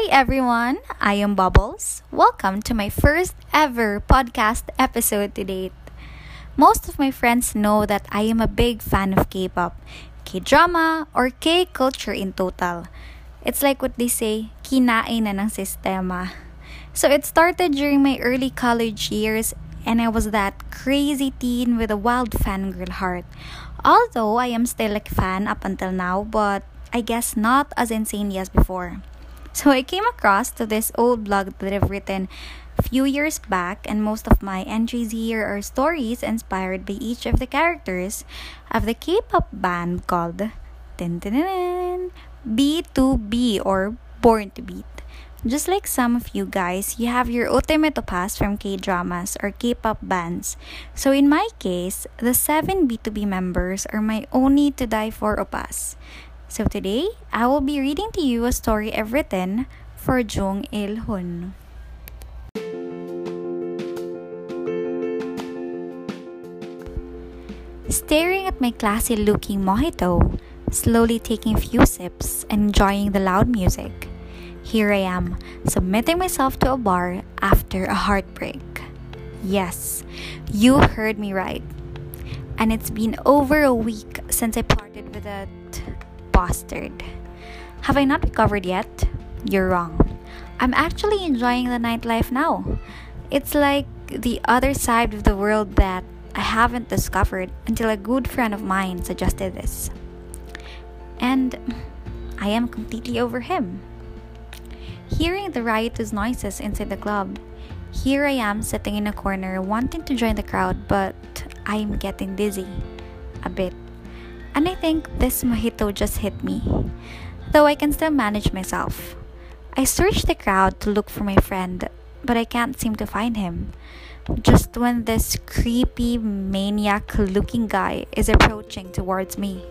Hi everyone, I am Bubbles. Welcome to my first ever podcast episode to date. Most of my friends know that I am a big fan of K pop, K drama, or K culture in total. It's like what they say, kinain na ng sistema. So it started during my early college years, and I was that crazy teen with a wild fangirl heart. Although I am still a fan up until now, but I guess not as insanely as before. So I came across to this old blog that I've written a few years back, and most of my entries here are stories inspired by each of the characters of the K-pop band called BTOB or Born to Beat. Just like some of you guys, you have your ultimate oppas from K dramas or K pop bands. So in my case, the seven BTOB members are my only to die for oppas. So today, I will be reading to you a story I've written for Jung Ilhoon. Staring at my classy looking mojito, slowly taking a few sips and enjoying the loud music, here I am, submitting myself to a bar after a heartbreak. Yes, you heard me right. And it's been over a week since I parted with that bastard. Have I not recovered yet? You're wrong. I'm actually enjoying the nightlife now. It's like the other side of the world that I haven't discovered until a good friend of mine suggested this. And I am completely over him. Hearing the riotous noises inside the club, here I am sitting in a corner wanting to join the crowd, but I'm getting dizzy. A bit. And I think this mojito just hit me, though I can still manage myself. I search the crowd to look for my friend, but I can't seem to find him. Just when this creepy, maniac looking guy is approaching towards me.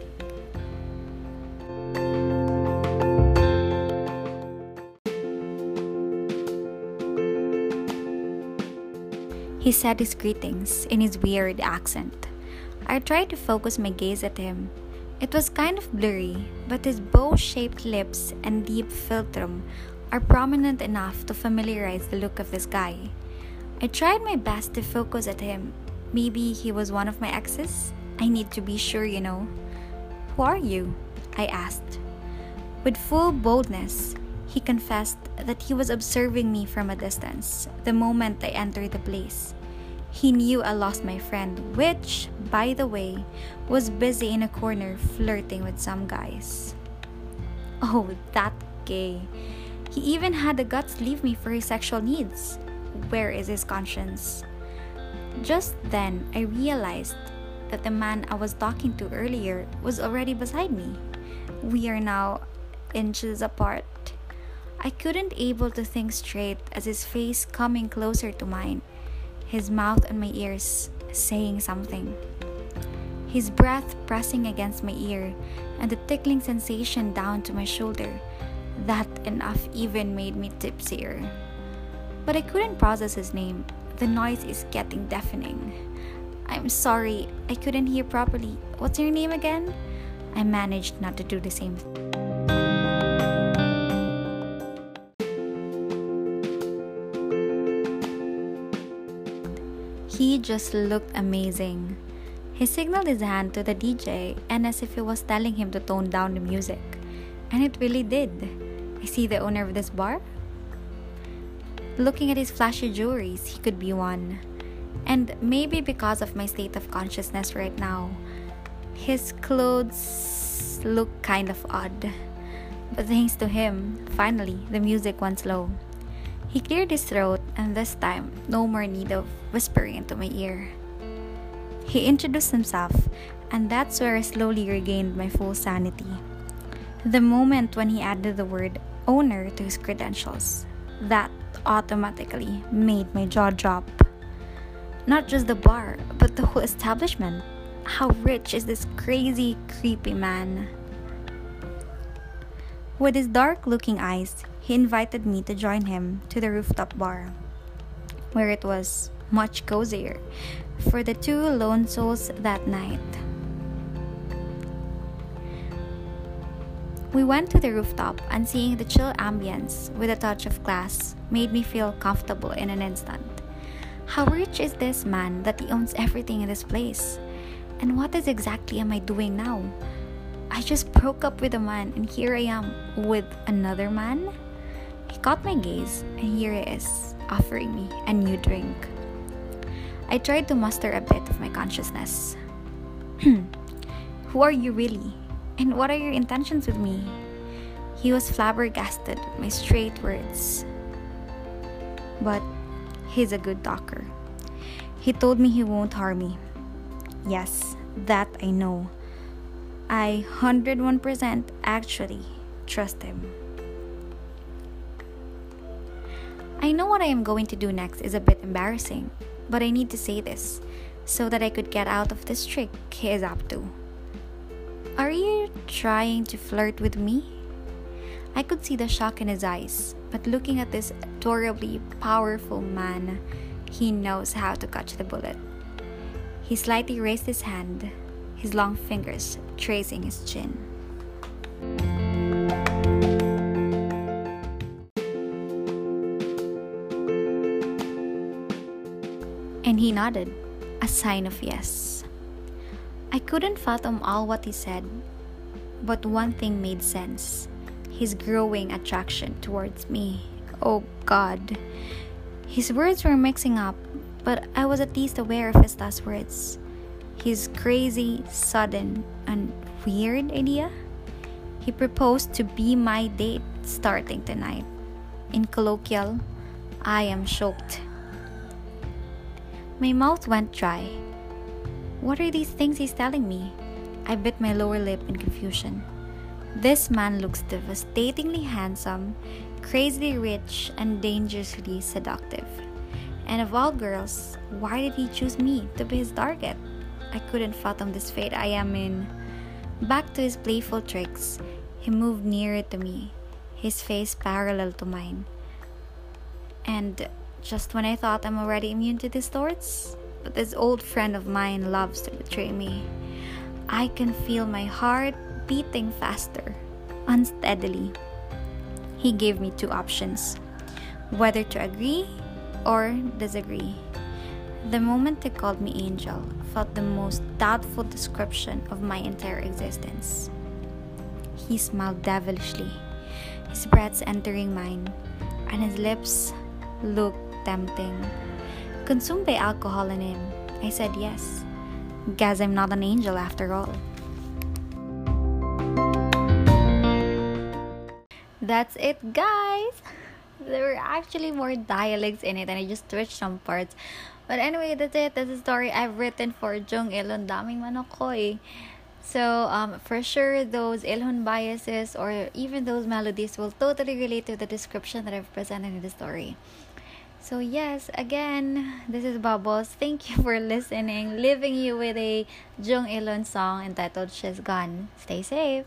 He said his greetings in his weird accent. I tried to focus my gaze at him. It was kind of blurry, but his bow shaped lips and deep philtrum are prominent enough to familiarize the look of this guy. I tried my best to focus at him. Maybe he was one of my exes? I need to be sure, you know. Who are you? I asked. With full boldness, he confessed that he was observing me from a distance the moment I entered the place. He knew I lost my friend, which, by the way, was busy in a corner flirting with some guys. Oh, that gay. He even had the guts to leave me for his sexual needs. Where is his conscience? Just then, I realized that the man I was talking to earlier was already beside me. We are now inches apart. I couldn't able to think straight as his face coming closer to mine his mouth on my ears, saying something. His breath pressing against my ear, and the tickling sensation down to my shoulder. That enough even made me tipsier. But I couldn't process his name. The noise is getting deafening. I'm sorry, I couldn't hear properly. What's your name again? I managed not to do the same. He just looked amazing. He signaled his hand to the DJ and as if he was telling him to tone down the music. And it really did. I see the owner of this bar. Looking at his flashy jewelries, he could be one. And maybe because of my state of consciousness right now, his clothes look kind of odd. But thanks to him, finally, the music went slow. He cleared his throat, and this time, no more need of whispering into my ear. He introduced himself, and that's where I slowly regained my full sanity. The moment when he added the word owner to his credentials, that automatically made my jaw drop. Not just the bar, but the whole establishment. How rich is this crazy, creepy man? With his dark looking eyes, he invited me to join him to the rooftop bar, where it was much cozier for the two lone souls that night. We went to the rooftop, and seeing the chill ambience with a touch of glass made me feel comfortable in an instant. How rich is this man that he owns everything in this place? And what is exactly am I doing now? I just broke up with a man, and here I am with another man? He caught my gaze, and here he is, offering me a new drink. I tried to muster a bit of my consciousness. Who are you really? And what are your intentions with me? He was flabbergasted at my straight words. But he's a good talker. He told me he won't harm me. Yes, that I know. I 101% actually trust him. I know what I am going to do next is a bit embarrassing, but I need to say this so that I could get out of this trick he is up to. Are you trying to flirt with me? I could see the shock in his eyes, but looking at this adorably powerful man, he knows how to catch the bullet. He slightly raised his hand, his long fingers tracing his chin. And he nodded, a sign of yes. I couldn't fathom all what he said, but one thing made sense his growing attraction towards me. Oh God. His words were mixing up, but I was at least aware of his last words. His crazy, sudden, and weird idea? He proposed to be my date starting tonight. In colloquial, I am shocked. My mouth went dry. What are these things he's telling me? I bit my lower lip in confusion. This man looks devastatingly handsome, crazily rich, and dangerously seductive. And of all girls, why did he choose me to be his target? I couldn't fathom this fate I am in. Back to his playful tricks, he moved nearer to me, his face parallel to mine. And just when I thought I'm already immune to these thoughts, but this old friend of mine loves to betray me. I can feel my heart beating faster, unsteadily. He gave me two options whether to agree or disagree. The moment he called me angel felt the most doubtful description of my entire existence. He smiled devilishly, his breaths entering mine, and his lips looked tempting. Consumed by alcohol and him, I said yes. Guess I'm not an angel after all. That's it, guys! There were actually more dialects in it, and I just switched some parts. But anyway, that's it. That's the story I've written for Jung Ilhoon. Daming manok ko eh. So, um, for sure, those Ilhoon biases or even those melodies will totally relate to the description that I've presented in the story. So, yes, again, this is Bubbles. Thank you for listening. Leaving you with a Jung Ilhoon song entitled She's Gone. Stay safe.